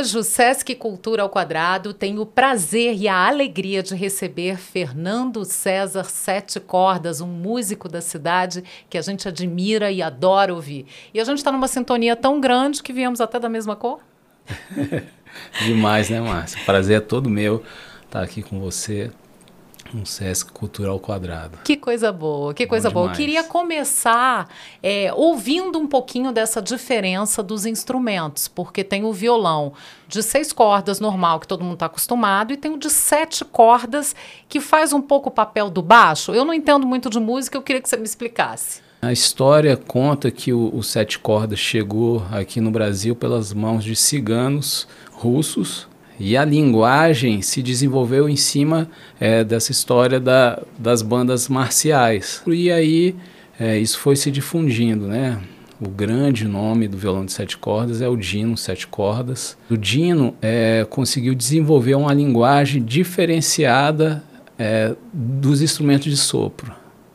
Hoje o Sesc Cultura ao Quadrado tem o prazer e a alegria de receber Fernando César Sete Cordas, um músico da cidade que a gente admira e adora ouvir. E a gente está numa sintonia tão grande que viemos até da mesma cor. Demais, né, Márcia? Prazer é todo meu estar aqui com você um Sesc Cultural Quadrado. Que coisa boa, que coisa boa. Eu queria começar é, ouvindo um pouquinho dessa diferença dos instrumentos, porque tem o violão de seis cordas normal, que todo mundo está acostumado, e tem o de sete cordas, que faz um pouco o papel do baixo. Eu não entendo muito de música, eu queria que você me explicasse. A história conta que o, o sete cordas chegou aqui no Brasil pelas mãos de ciganos russos e a linguagem se desenvolveu em cima é, dessa história da, das bandas marciais. E aí é, isso foi se difundindo, né? O grande nome do violão de sete cordas é o Dino Sete Cordas. O Dino é, conseguiu desenvolver uma linguagem diferenciada é, dos instrumentos de sopro.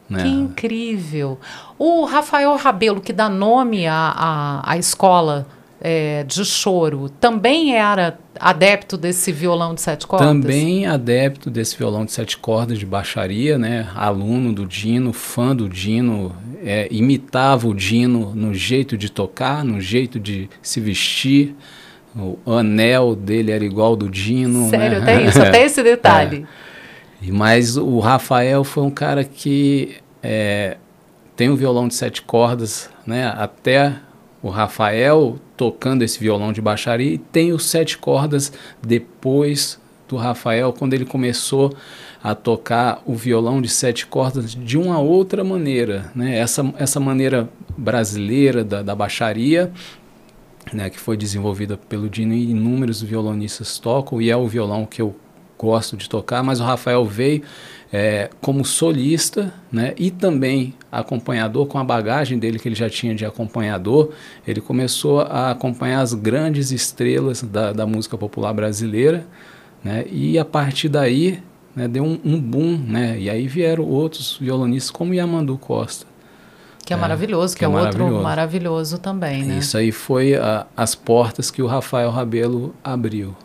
Né? Que incrível! O Rafael Rabelo, que dá nome à, à, à escola é, de choro, também era adepto desse violão de sete cordas? Também adepto desse violão de sete cordas de baixaria, né? Aluno do Dino, fã do Dino, é, imitava o Dino no jeito de tocar, no jeito de se vestir. O anel dele era igual ao do Dino. Sério, né? tem isso, até esse detalhe. É. Mas o Rafael foi um cara que é, tem um violão de sete cordas, né? Até o Rafael tocando esse violão de baixaria e tem os sete cordas depois do Rafael, quando ele começou a tocar o violão de sete cordas de uma outra maneira, né? essa, essa maneira brasileira da, da baixaria, né, que foi desenvolvida pelo Dino e inúmeros violonistas tocam, e é o violão que eu gosto de tocar, mas o Rafael veio é, como solista né, e também acompanhador, com a bagagem dele que ele já tinha de acompanhador, ele começou a acompanhar as grandes estrelas da, da música popular brasileira né, e a partir daí né, deu um, um, boom, né, e aí vieram outros violonistas como Yamandu Costa. Que é, é maravilhoso, que, que é, é maravilhoso. outro maravilhoso também, né? Isso aí foi a, as portas que o Rafael Rabelo abriu.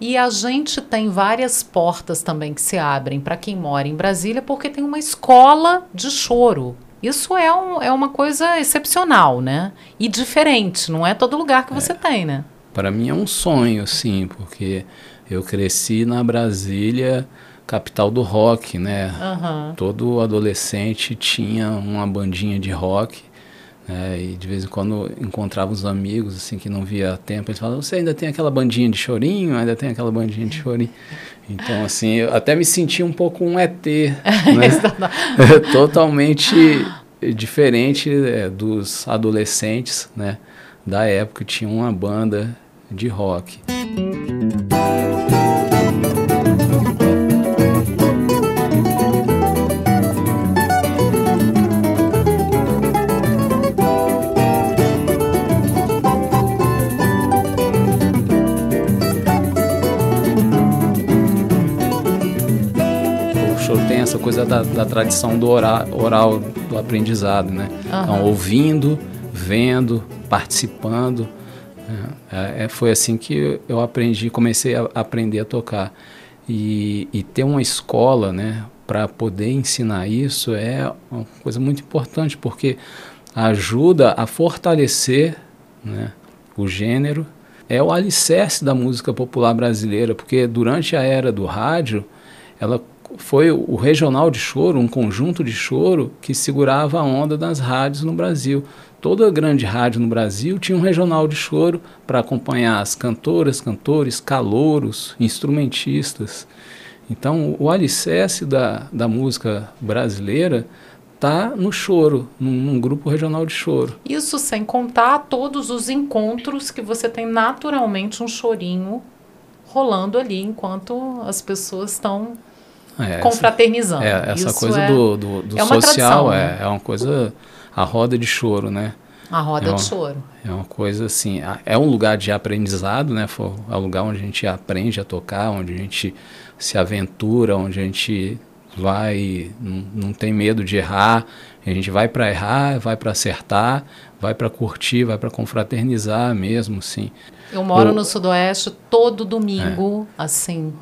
E a gente tem várias portas também que se abrem para quem mora em Brasília, porque tem uma escola de choro. Isso é, um, é uma coisa excepcional, né? E diferente, não é todo lugar que é, você tem, né? Para mim é um sonho, sim, porque eu cresci na Brasília, capital do rock, né? Uhum. Todo adolescente tinha uma bandinha de rock. É, e de vez em quando encontrava os amigos assim que não via tempo, eles falavam: "Você ainda tem aquela bandinha de chorinho? Ainda tem aquela bandinha de chorinho?" Então assim, eu até me senti um pouco um ET, né? Totalmente diferente é, dos adolescentes, né, da época que tinha uma banda de rock. Da, da tradição do oral, oral, do aprendizado, né? Uhum. Então, ouvindo, vendo, participando. Né? É, é, foi assim que eu aprendi, comecei a aprender a tocar. E, e ter uma escola, né, para poder ensinar isso é uma coisa muito importante, porque ajuda a fortalecer né, o gênero. É o alicerce da música popular brasileira, porque durante a era do rádio, ela foi o regional de choro, um conjunto de choro que segurava a onda das rádios no Brasil. Toda grande rádio no Brasil tinha um regional de choro para acompanhar as cantoras, cantores, calouros, instrumentistas. Então, o alicerce da, da música brasileira está no choro, num, num, grupo regional de choro. Isso sem contar todos os encontros que você tem naturalmente um chorinho rolando ali enquanto as pessoas estão é, confraternizando. Essa, é, essa Isso coisa é, do, do, do é social tradição, é, né? é uma coisa. A roda de choro, né? A roda é uma, de choro. É uma coisa assim. É um lugar de aprendizado, né? É um lugar onde a gente aprende a tocar, onde a gente se aventura, onde a gente vai, não, não tem medo de errar. A gente vai para errar, vai para acertar, vai para curtir, vai para confraternizar mesmo, sim. Eu moro no Sudoeste todo domingo, é. assim,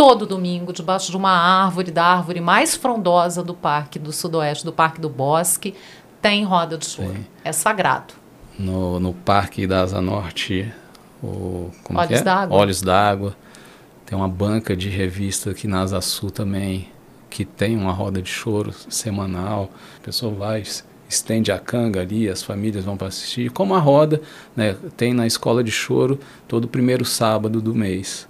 todo domingo, debaixo de uma árvore, da árvore mais frondosa do Parque do Sudoeste, do Parque do Bosque, tem roda de choro. É sagrado. No, no Parque da Asa Norte, o, como Olhos é? d'Água. Olhos d'Água. Tem uma banca de revista aqui na Asa Sul também, que tem uma roda de choro semanal. A pessoa vai, estende a canga ali, as famílias vão para assistir. Como a roda né, tem na escola de choro todo primeiro sábado do mês.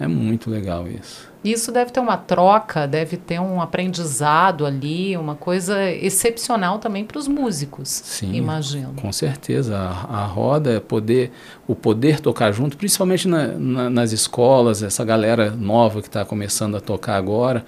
É muito legal isso. Isso deve ter uma troca, deve ter um aprendizado ali, uma coisa excepcional também para os músicos. Sim, imagino. Com certeza, a, a, roda é poder, o poder tocar junto, principalmente na, na, nas escolas, essa galera nova que está começando a tocar agora,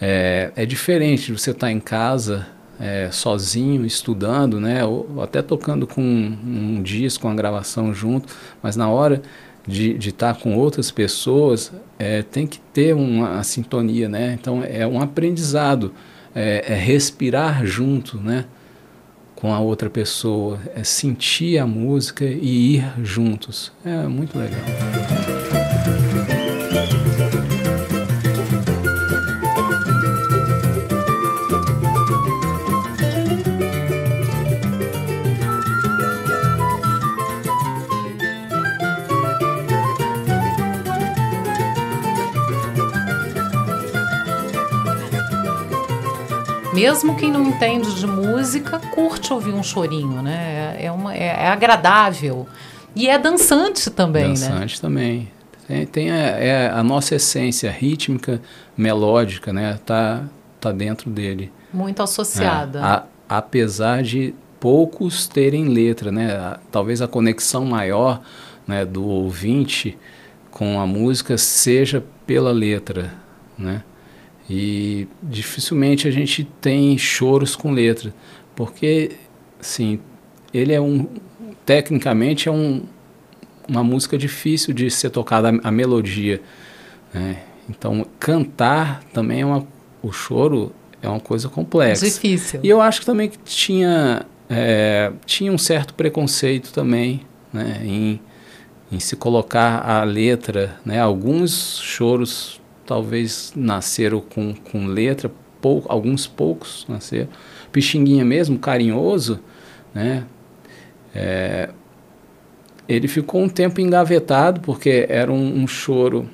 é, é diferente de você estar tá em casa é, sozinho, estudando, né, ou até tocando com um, um disco, uma gravação junto, mas na hora de estar tá com outras pessoas, é, tem que ter uma, sintonia, né? Então é um aprendizado, é, é, respirar junto, né? Com a outra pessoa, é sentir a música e ir juntos. É muito legal. Mesmo quem não entende de música, curte ouvir um chorinho, né? É, uma, é, é agradável. E é dançante também, dançante né? Dançante também. Tem, tem a, é a nossa essência rítmica, melódica, né? Tá, tá dentro dele. Muito associada. É, a, apesar de poucos terem letra, né? Talvez a conexão maior né, do ouvinte com a música seja pela letra, né? E dificilmente a gente tem choros com letra, porque, sim, ele é um tecnicamente é um, uma música difícil de ser tocada a, a melodia, né? Então cantar também é uma o choro é uma coisa complexa. Difícil. E eu acho que também que tinha é, tinha um certo preconceito também, né, em, em se colocar a letra, né? Alguns choros talvez nasceram com, com letra, pou, alguns poucos nasceram. Pixinguinha mesmo, carinhoso, né? É, ele ficou um tempo engavetado porque era um, um choro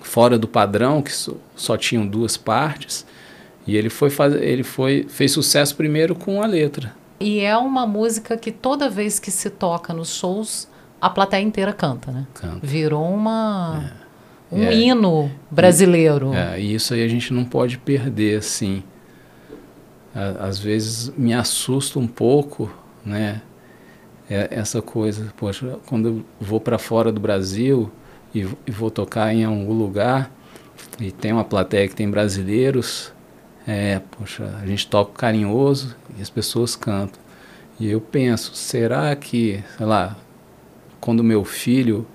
fora do padrão, que so, só tinham duas partes. E ele foi fazer, ele foi fez sucesso primeiro com a letra. E é uma música que toda vez que se toca nos shows, a plateia inteira canta, né? Canta. Virou uma é um é, hino brasileiro. É, e isso aí a gente não pode perder, assim. Às vezes me assusta um pouco, né? É, essa coisa, poxa, quando eu vou para fora do Brasil e, e, vou tocar em algum lugar e tem uma plateia que tem brasileiros, é, poxa, a gente toca carinhoso e as pessoas cantam. E eu penso, será que, sei lá, quando meu filho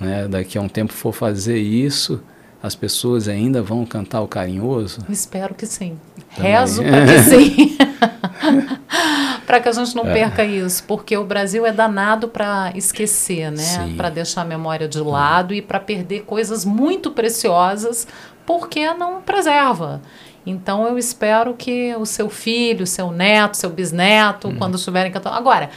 né, daqui a um tempo for fazer isso, as pessoas ainda vão cantar o carinhoso? Espero que sim. Também. Rezo para que sim. para que a gente não é. perca isso, porque o Brasil é danado para esquecer, né? Para deixar a memória de lado e para perder coisas muito preciosas porque não preserva. Então eu espero que o seu filho, seu neto, seu bisneto, hum. quando estiverem cantando. Agora,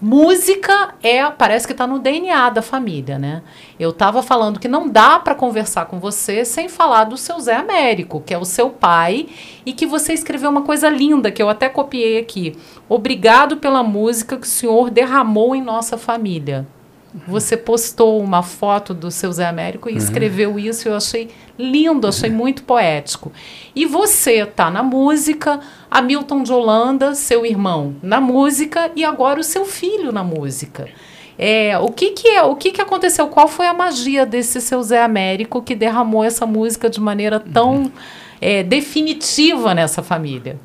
Música é, parece que está no DNA da família, né? Eu estava falando que não dá para conversar com você sem falar do seu Zé Américo, que é o seu pai, e que você escreveu uma coisa linda que eu até copiei aqui. Obrigado pela música que o senhor derramou em nossa família. Você postou uma foto do seu Zé Américo e uhum. escreveu isso, eu achei lindo, achei muito poético. E você tá na música, Hamilton de Holanda, seu irmão, na música e agora o seu filho na música. É, o que que é, o que que aconteceu? Qual foi a magia desse seu Zé Américo que derramou essa música de maneira tão uhum. é, definitiva nessa família?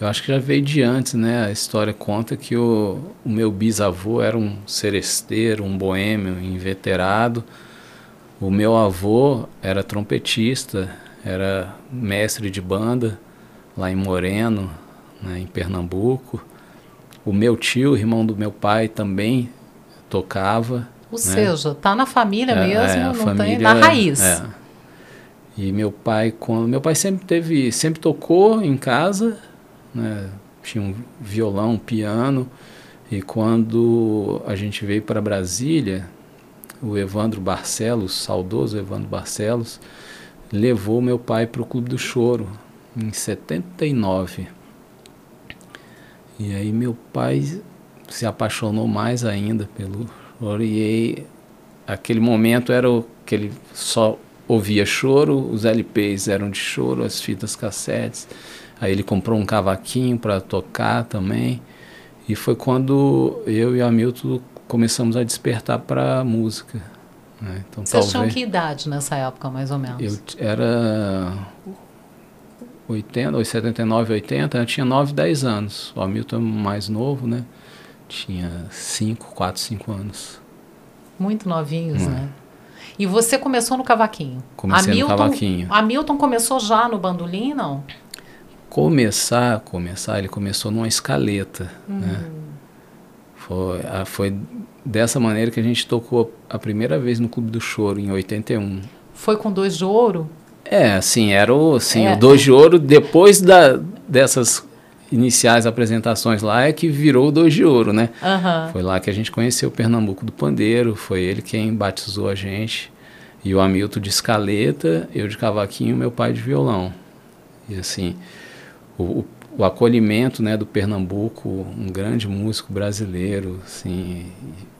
Eu acho que já veio de antes, né? A história conta que o, o meu bisavô era um seresteiro, um boêmio inveterado. O meu avô era trompetista, era mestre de banda lá em Moreno, né, em Pernambuco. O meu tio, irmão do meu pai, também tocava. Ou né? seja, tá na família é, mesmo, é, não família, tem na raiz. É. E meu pai, quando meu pai sempre teve, sempre tocou em casa, né? Tinha um violão, um piano. E quando a gente veio para Brasília, o Evandro Barcelos, saudoso Evandro Barcelos, levou meu pai para o Clube do Choro em 79. E aí meu pai se apaixonou mais ainda pelo choro e aí, aquele momento era o que ele só ouvia choro, os LPs eram de choro, as fitas cassetes. Aí ele comprou um cavaquinho para tocar também. E foi quando eu e o Hamilton começamos a despertar para a música. Né? Então, Vocês talvez, tinham que idade nessa época, mais ou menos? Eu era 80, 79, 80, eu tinha 9, 10 anos. O Hamilton é mais novo, né? Tinha 5, 4, 5 anos. Muito novinhos, hum. né? E você começou no cavaquinho? Comecei Hamilton, no cavaquinho. Hamilton começou já no bandolim, não? Começar, começar, ele começou numa escaleta, uhum. né? Foi, foi dessa maneira que a gente tocou a primeira vez no Clube do Choro, em 81. Foi com dois de ouro? É, assim, era o, assim, é. o dois de ouro depois da, dessas iniciais apresentações lá é que virou o dois de ouro, né? Uhum. Foi lá que a gente conheceu o Pernambuco do Pandeiro, foi ele quem batizou a gente. E o Hamilton de escaleta, eu de cavaquinho, meu pai de violão. E assim, o, o, o acolhimento né, do Pernambuco, um grande músico brasileiro, assim,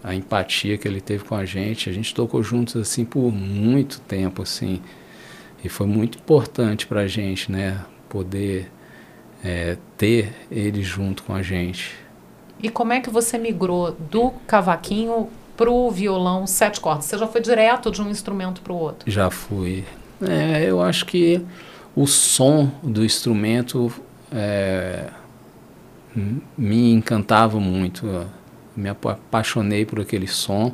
a empatia que ele teve com a gente, a gente tocou juntos assim por muito tempo, assim, e foi muito importante para a gente, né, poder é, ter ele junto com a gente. E como é que você migrou do cavaquinho para o violão sete cordas? Você já foi direto de um instrumento para o outro? Já fui. É, eu acho que o som do instrumento é, me encantava muito. Me apaixonei por aquele som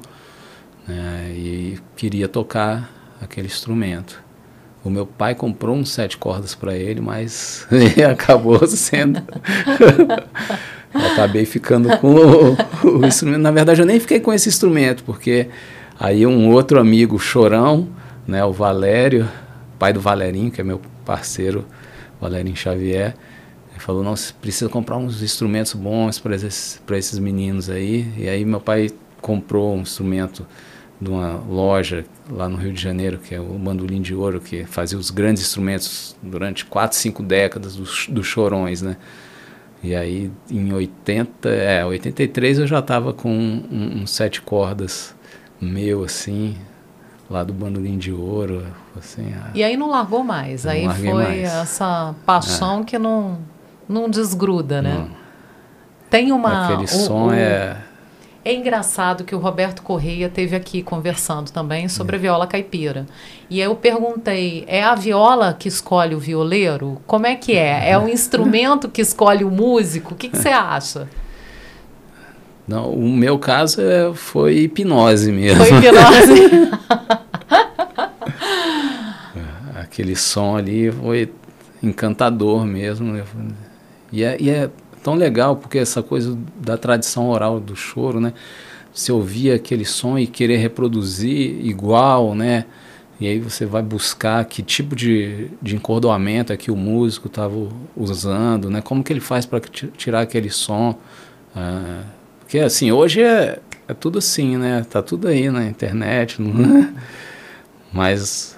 né, e queria tocar aquele instrumento. O meu pai comprou um sete cordas para ele, mas acabou sendo. acabei ficando com o, o, instrumento. Na verdade, eu nem fiquei com esse instrumento, porque aí um outro amigo chorão, né, o Valério, pai do Valerinho, que é meu parceiro, Valerinho Xavier, falou: não, precisa comprar uns instrumentos bons para esses, esses meninos aí. E aí meu pai comprou um instrumento de uma loja lá no Rio de Janeiro, que é o Bandolim de Ouro, que fazia os grandes instrumentos durante quatro, cinco décadas dos, dos chorões, né? E aí em 80, é, 83 eu já estava com um, um, sete cordas meu assim, lá do Bandolim de Ouro, assim. E aí não largou mais, aí foi mais. essa paixão é. que não não desgruda, né? Não. Tem uma Aquele som é é engraçado que o Roberto Correia teve aqui conversando também sobre a viola caipira. E eu perguntei: é a viola que escolhe o violeiro? Como é que é? É o instrumento que escolhe o músico? O que, que você acha? Não, o meu caso é, foi hipnose mesmo. Foi hipnose. Aquele som ali foi encantador mesmo. E é, e é tão legal, porque essa coisa da tradição oral do choro, né? Você ouvir aquele som e querer reproduzir igual, né? E aí você vai buscar que tipo de, de encordoamento é que o músico estava usando, né? Como que ele faz para tirar aquele som. Ah, porque assim, hoje é, é tudo assim, né? Tá tudo aí na internet, não é? mas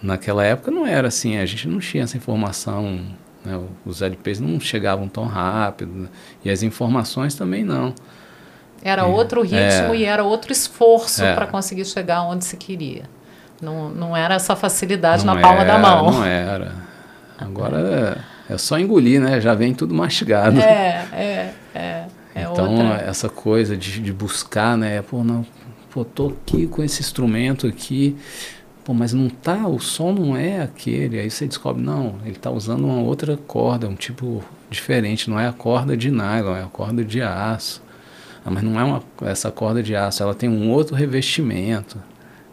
naquela época não era assim, a gente não tinha essa informação né? Os LPs não chegavam tão rápido né? e as informações também não. Era é, outro ritmo é, e era outro esforço é, para conseguir chegar onde se queria. Não, não era essa facilidade na palma era, da mão. Não era. Agora é, é, só engolir, né? Já vem tudo mastigado. É, é, é. é então, outra. essa coisa de, de buscar, né? Pô, não, pô, tô aqui com esse instrumento aqui, Pô, mas não tá, o som não é aquele. Aí você descobre, não, ele está usando uma outra corda, um tipo diferente. Não é a corda de nylon, é a corda de aço. Ah, mas não é uma, essa corda de aço, ela tem um outro revestimento.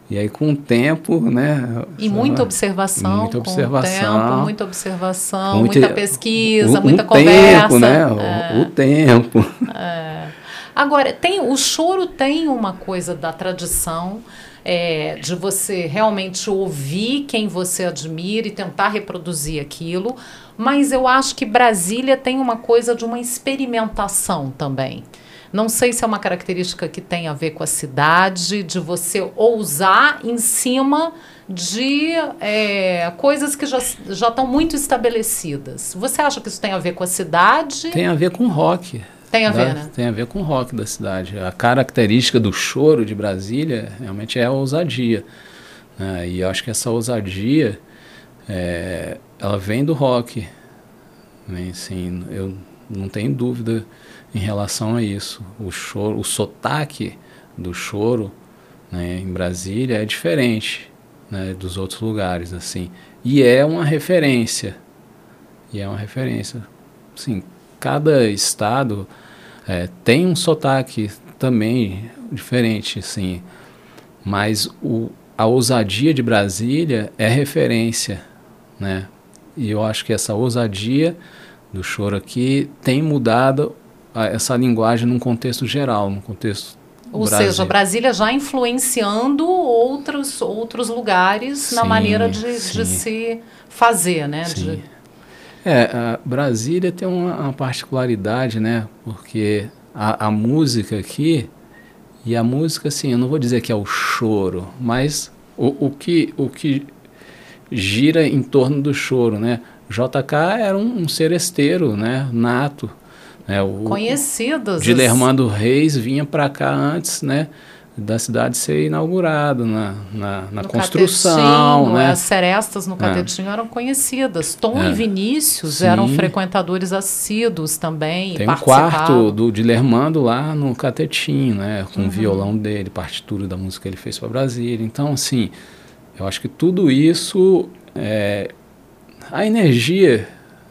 E aí com o tempo, né? E muita observação. Muita observação. Tempo, muita observação, muita, muita pesquisa, o, muita conversa. Tempo, né? É. O, o, tempo. É. Agora, tem, o choro tem uma coisa da tradição. É, de você realmente ouvir quem você admira e tentar reproduzir aquilo, mas eu acho que Brasília tem uma coisa de uma experimentação também. Não sei se é uma característica que tem a ver com a cidade, de você ousar em cima de é, coisas que já, já estão muito estabelecidas. Você acha que isso tem a ver com a cidade? Tem a ver com rock. Tem a ver, né? Tem a ver com o rock da cidade. A característica do choro de Brasília realmente é a ousadia. Né? E eu acho que essa ousadia, é, ela vem do rock. Né? Assim, eu não tenho dúvida em relação a isso. O choro, o sotaque do choro né, em Brasília é diferente né, dos outros lugares, assim. E é uma referência. E é uma referência. Sim, cada estado é, tem um sotaque também diferente, assim. Mas o, a ousadia de Brasília é referência, né? E eu acho que essa ousadia do choro aqui tem mudado essa linguagem num contexto geral, num contexto ou Brasil. seja, Brasília já influenciando outros, outros lugares sim, na maneira de, de, se fazer, né? Sim. De... É, Brasília tem uma, uma, particularidade, né? Porque a, a, música aqui, e a música, assim, eu não vou dizer que é o choro, mas o, o, que, o que gira em torno do choro, né? JK era um, um seresteiro, né? Nato, é, o, Conhecidos. Dilermando. Reis vinha para cá antes, né? Da cidade ser inaugurado na, na, na construção. né? As serestas no é. Catetinho é. eram conhecidas. Tom é. e Vinícius Sim. eram frequentadores assíduos também. Tem um quarto do Dilermando lá no Catetinho, né? Com uhum. o violão dele, partitura da música que ele fez para Brasília. Então, assim, eu acho que tudo isso, é, a energia,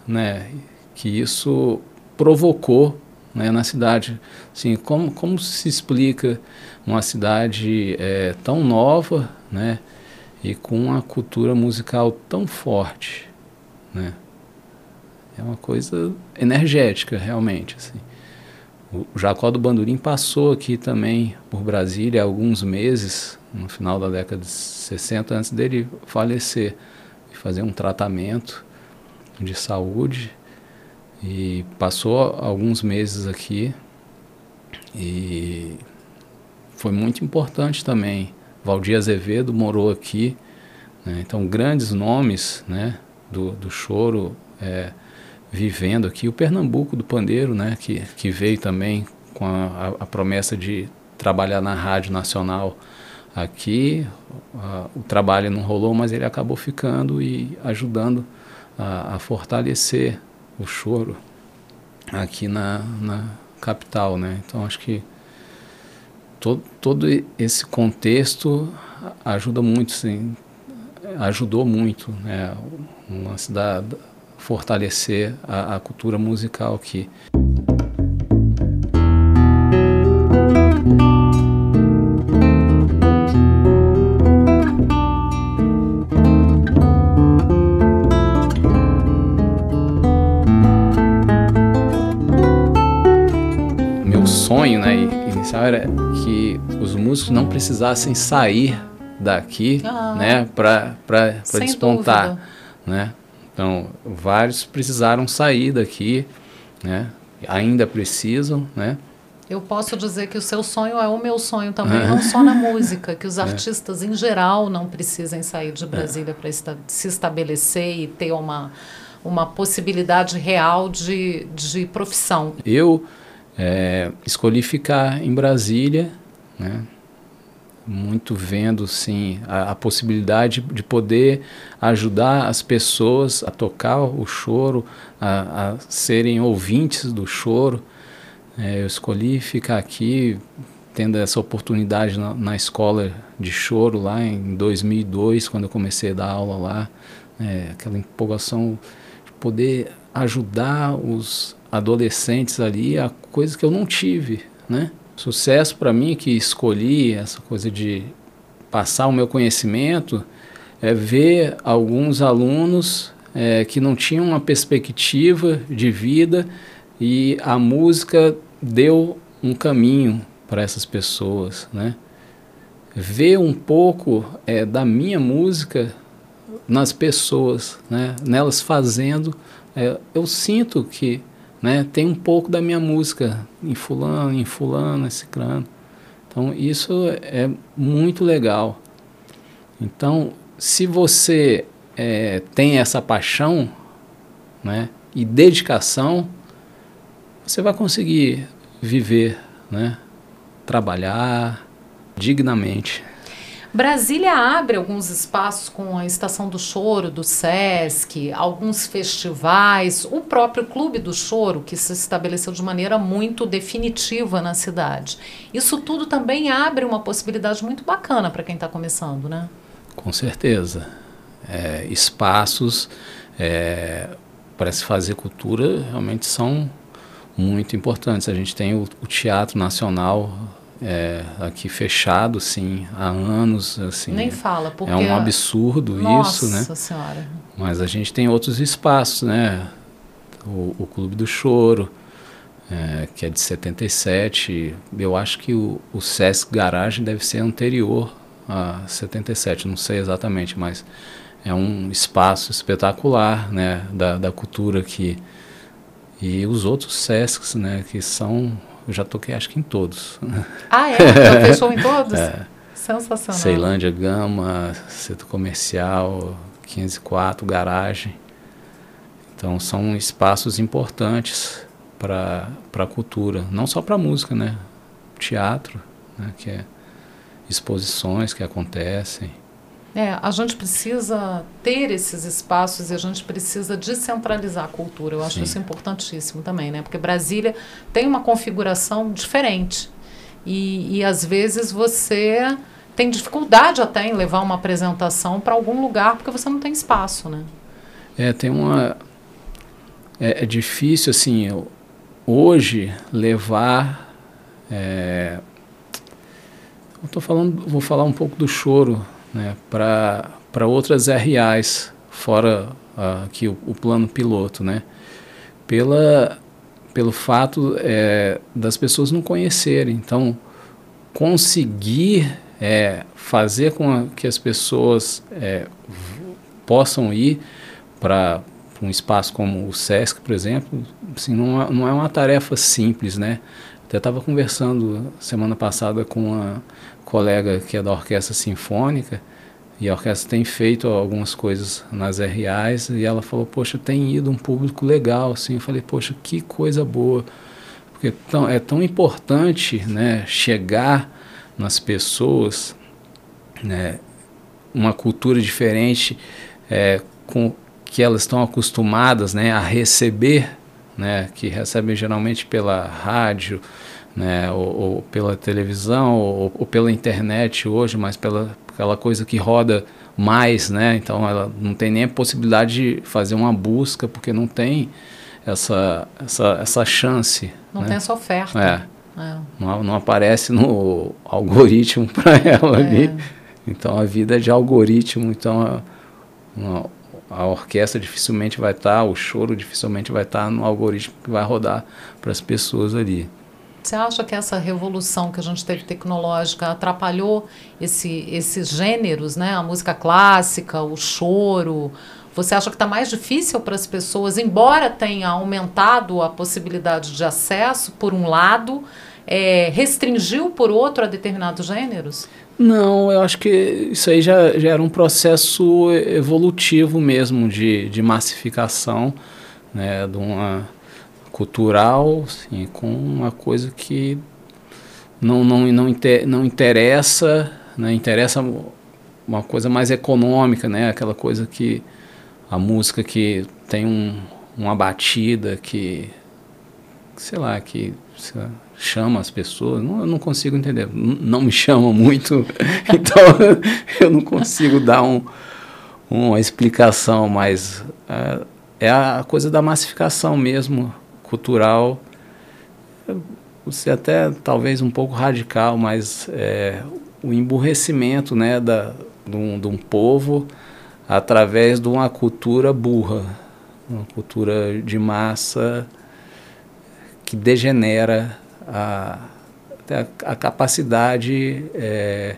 né? Que isso provocou né, na cidade. Assim, como, como se explica uma cidade é, tão nova né, e com uma cultura musical tão forte? Né? É uma coisa energética, realmente. Assim. O Jacó do Bandorim passou aqui também por Brasília há alguns meses, no final da década de 60, antes dele falecer, e fazer um tratamento de saúde. E passou alguns meses aqui e foi muito importante também. Valdir Azevedo morou aqui, né? então grandes nomes né, do, do choro é, vivendo aqui. O Pernambuco do Pandeiro, né, que, que veio também com a, a promessa de trabalhar na Rádio Nacional aqui. O trabalho não rolou, mas ele acabou ficando e ajudando a, a fortalecer o choro aqui na, na capital, né? Então acho que todo, todo esse contexto ajuda muito, sim, ajudou muito, né? Uma cidade fortalecer a, a cultura musical aqui. Era que os músicos não precisassem sair daqui, ah, né, para despontar, dúvida. né? Então, vários precisaram sair daqui, né? Ainda precisam, né? Eu posso dizer que o seu sonho é o meu sonho também, não só na música, que os é. artistas em geral não precisem sair de Brasília para esta, se estabelecer e ter uma, uma possibilidade real de, de profissão. Eu é, escolhi ficar em Brasília, né? muito vendo sim a, a, possibilidade de poder ajudar as pessoas a tocar o choro, a, a serem ouvintes do choro. É, eu escolhi ficar aqui, tendo essa oportunidade na, na, escola de choro lá em 2002, quando eu comecei a dar aula lá, é, aquela empolgação de poder ajudar os adolescentes ali a coisa que eu não tive, né? Sucesso para mim que escolhi essa coisa de passar o meu conhecimento é ver alguns alunos é, que não tinham uma perspectiva de vida e a música deu um caminho para essas pessoas, né? Ver um pouco é, da minha música nas pessoas, né? Nelas fazendo, é, eu sinto que, né? Tem um pouco da minha música em fulano, em fulano, esse crânio. Então isso é muito legal. Então, se você é, tem essa paixão, né? E dedicação, você vai conseguir viver, né? trabalhar dignamente. Brasília abre alguns espaços com a Estação do Choro do SESC, alguns festivais, o próprio Clube do Choro, que se estabeleceu de maneira muito definitiva na cidade. Isso tudo também abre uma possibilidade muito bacana para quem está começando, né? Com certeza. É, espaços é, para se fazer cultura realmente são muito importantes. A gente tem o, o Teatro Nacional é, aqui fechado, sim, há anos. Assim, Nem fala, porque... É um absurdo Nossa isso, né? Nossa Senhora. Mas a gente tem outros espaços, né? O, o Clube do Choro, é, que é de 77. Eu acho que o, o Sesc Garagem deve ser anterior a 77, não sei exatamente, mas é um espaço espetacular, né? Da, da cultura que e os outros SESCs, né, que são. Eu já toquei acho que em todos. Ah, é? Já fechou em todos? É. Sensacional. Ceilândia Gama, Centro Comercial, 504, Garagem. Então são espaços importantes para a cultura, não só para a música, né? Teatro, né? que é exposições que acontecem. É, a gente precisa ter esses espaços e a gente precisa descentralizar a cultura. Eu acho Sim. isso importantíssimo também, né? Porque Brasília tem uma configuração diferente. E, e às vezes você tem dificuldade até em levar uma apresentação para algum lugar porque você não tem espaço, né? É, tem uma. É, é difícil, assim, eu, hoje levar. É, eu tô falando, vou falar um pouco do choro né, para outras RAs, fora aqui o, o, plano piloto, né, pela, pelo fato é, das pessoas não conhecerem. Então, conseguir é, fazer com que as pessoas é, possam ir para um espaço como o SESC, por exemplo, assim, não, é, não é uma tarefa simples, né? Até estava conversando semana passada com uma colega que é da Orquestra Sinfônica, e a orquestra tem feito algumas coisas nas RAs, e ela falou, poxa, tem ido um público legal, assim, eu falei, poxa, que coisa boa, porque tão, é tão importante, né, chegar nas pessoas, né, uma cultura diferente, é, com que elas estão acostumadas, né, a receber, né, que recebem geralmente pela rádio, né, ou, ou pela televisão, ou, ou, pela internet hoje, mas pela aquela coisa que roda mais, né? Então ela não tem nem a possibilidade de fazer uma busca porque não tem essa essa, essa chance. Não né? tem essa oferta. É. é. Não, não aparece no algoritmo para ela é. ali. Então a vida é de algoritmo. Então a, a orquestra dificilmente vai estar, tá, o choro dificilmente vai estar tá no algoritmo que vai rodar para as pessoas ali. Você acha que essa revolução que a gente teve tecnológica atrapalhou esse, esses gêneros, né? A música clássica, o choro. Você acha que está mais difícil para as pessoas, embora tenha aumentado a possibilidade de acesso, por um lado, é, restringiu por outro a determinados gêneros? Não, eu acho que isso aí já, já era um processo evolutivo mesmo de, de massificação, né, de uma cultural, assim, com uma coisa que não, não, não, inter, não interessa, né, interessa uma coisa mais econômica, né, aquela coisa que a música que tem um, uma batida que, sei lá, que lá, chama as pessoas, não, eu não consigo entender, não me chama muito, então eu não consigo dar um, uma explicação, mas é, é a coisa da massificação mesmo, cultural, até talvez um pouco radical, mas é, o emburrecimento né, da, de, um, de um povo através de uma cultura burra, uma cultura de massa que degenera a, a, a capacidade é,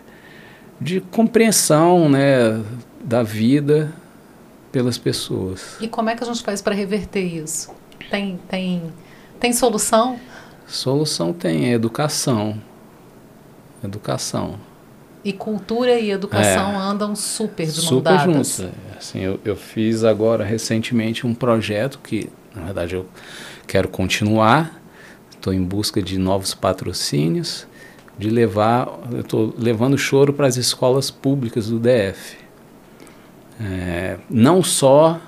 de compreensão né, da vida pelas pessoas. E como é que a gente faz para reverter isso? Tem, tem, tem solução? Solução tem, é educação. Educação. E cultura e educação é, andam super de super mão juntos. É. Assim, eu, eu fiz agora recentemente um projeto que, na verdade, eu quero continuar. Estou em busca de novos patrocínios, de levar, eu estou levando choro para as escolas públicas do DF. É, não só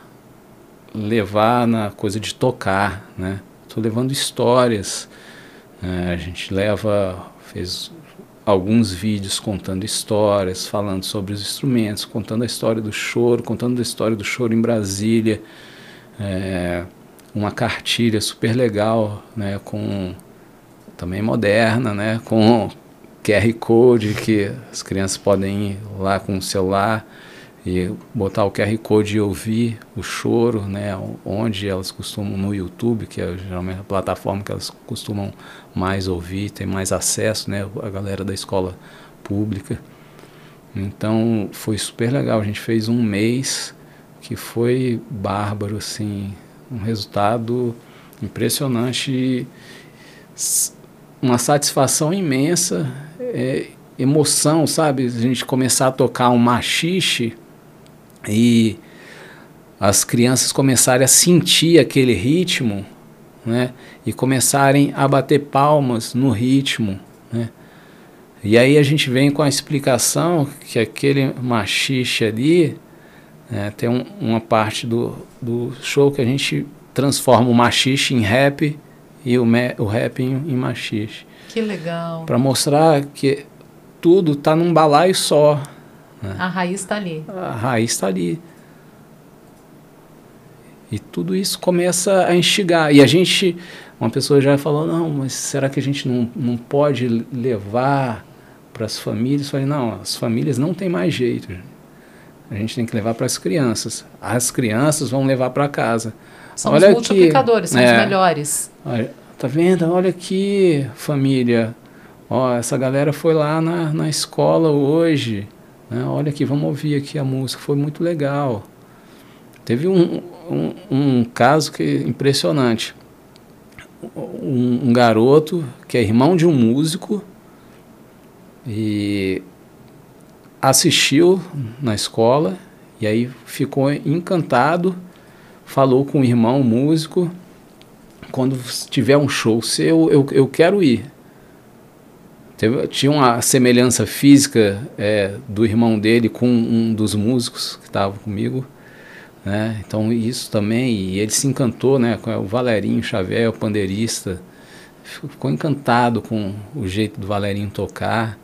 levar na coisa de tocar, né? Estou levando histórias. É, a gente leva, fez alguns vídeos contando histórias, falando sobre os instrumentos, contando a história do choro, contando a história do choro em Brasília. É, uma cartilha super legal, né, com também moderna, né, com QR Code que as crianças podem ir lá com o celular e botar o QR Code e ouvir o choro, né, onde elas costumam no YouTube, que é geralmente a plataforma que elas costumam mais ouvir, tem mais acesso, né, a galera da escola pública. Então foi super legal, a gente fez um mês que foi bárbaro, assim, um resultado impressionante, uma satisfação imensa, é, emoção, sabe? A gente começar a tocar um machixe e as crianças começarem a sentir aquele ritmo, né? E começarem a bater palmas no ritmo, né? E aí a gente vem com a explicação que aquele machixe ali né, tem um, uma parte do, do show que a gente transforma o machixe em rap e o, me, o rap em, em machixe. Que legal. Para mostrar que tudo está num balaio só. Né? A raiz está ali. A raiz está ali. E tudo isso começa a instigar. E a gente, uma pessoa já falou, não, mas será que a gente não, não pode levar para as famílias? Eu falei, não, as famílias não tem mais jeito. A gente tem que levar para as crianças. As crianças vão levar para casa. São olha os multiplicadores, aqui, são é, os melhores. Olha, tá vendo? Olha aqui, família. Ó, essa galera foi lá na, na escola hoje. Né? Olha aqui, vamos ouvir aqui a música, foi muito legal. Teve um, um, um caso que é impressionante. Um, um, garoto que é irmão de um músico e assistiu na escola e aí ficou encantado, falou com o irmão músico, quando tiver um show seu, eu, eu quero ir. Teve, tinha uma semelhança física é, do irmão dele com um dos músicos que estava comigo. Né? Então isso também, e ele se encantou né, com o Valerinho Xavier, o pandeirista, ficou encantado com o jeito do Valerinho tocar.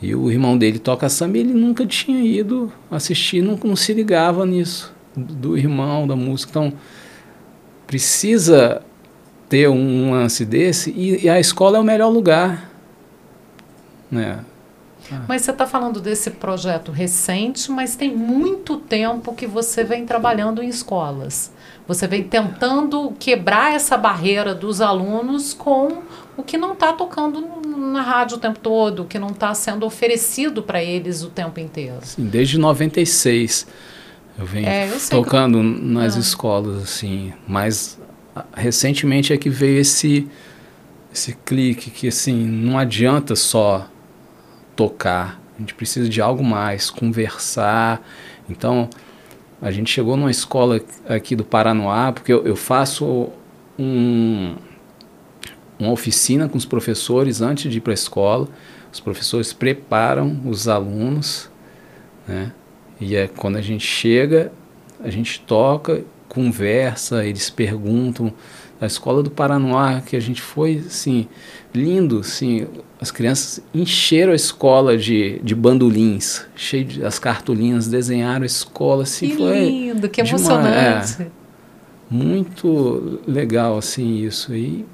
E o irmão dele toca samba e ele nunca tinha ido assistir, não, não se ligava nisso, do irmão, da música. Então, precisa ter um lance desse e, e a escola é o melhor lugar né? Ah. Mas você está falando desse projeto recente, mas tem muito tempo que você vem trabalhando em escolas. Você vem tentando quebrar essa barreira dos alunos com o que não está tocando na rádio o tempo todo, o que não está sendo oferecido para eles o tempo inteiro. Sim, desde 96 eu venho é, eu tocando que... nas ah. escolas, assim, mas recentemente é que veio esse, esse clique que assim, não adianta só tocar, a gente precisa de algo mais, conversar. Então, a gente chegou numa escola aqui do Paranoá, porque eu, eu faço um, uma oficina com os professores antes de ir para a escola. Os professores preparam os alunos, né? E é quando a gente chega, a gente toca, conversa, eles perguntam. A escola do Paranoá, que a gente foi, assim, lindo, assim, as crianças encheram a escola de, de bandolins, cheio de as cartolinas, desenharam a escola. Assim, que foi lindo, que emocionante. Uma, é, muito legal assim isso. E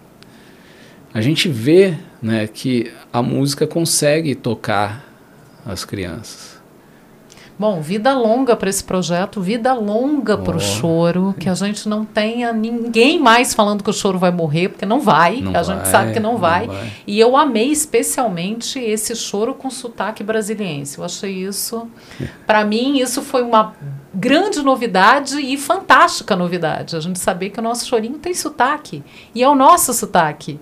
a gente vê né, que a música consegue tocar as crianças. Bom, vida longa para esse projeto, vida longa para o choro, que a gente não tenha ninguém mais falando que o choro vai morrer, porque não vai, não a vai, gente sabe que não, não vai. vai. E eu amei especialmente esse choro com sotaque brasiliense. Eu achei isso, para mim, isso foi uma grande novidade e fantástica novidade. A gente saber que o nosso chorinho tem sotaque, e é o nosso sotaque.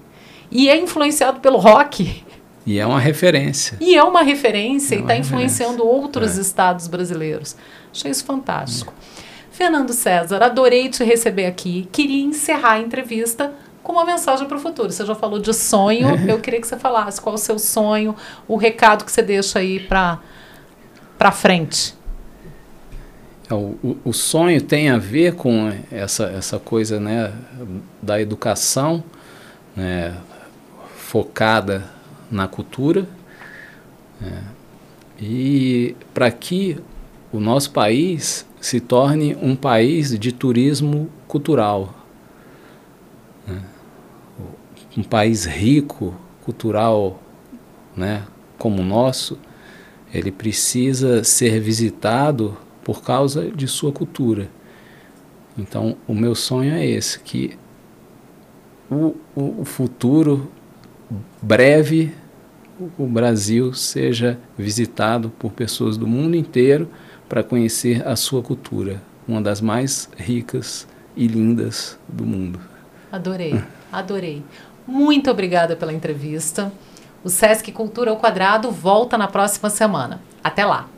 E é influenciado pelo rock. E é uma referência. E é uma referência é e está influenciando outros é. estados brasileiros. Achei isso fantástico. É. Fernando César, adorei te receber aqui. Queria encerrar a entrevista com uma mensagem para o futuro. Você já falou de sonho, eu queria que você falasse qual o seu sonho, o recado que você deixa aí para frente. É, o, o, sonho tem a ver com essa, essa coisa né, da educação né, focada na cultura é, e para que o nosso país se torne um país de turismo cultural, né? um país rico, cultural, né, como o nosso, ele precisa ser visitado por causa de sua cultura. Então, o meu sonho é esse, que o, o futuro breve o Brasil seja visitado por pessoas do mundo inteiro para conhecer a sua cultura, uma das mais ricas e lindas do mundo. Adorei, adorei. Muito obrigada pela entrevista. O Sesc Cultura ao Quadrado volta na próxima semana. Até lá!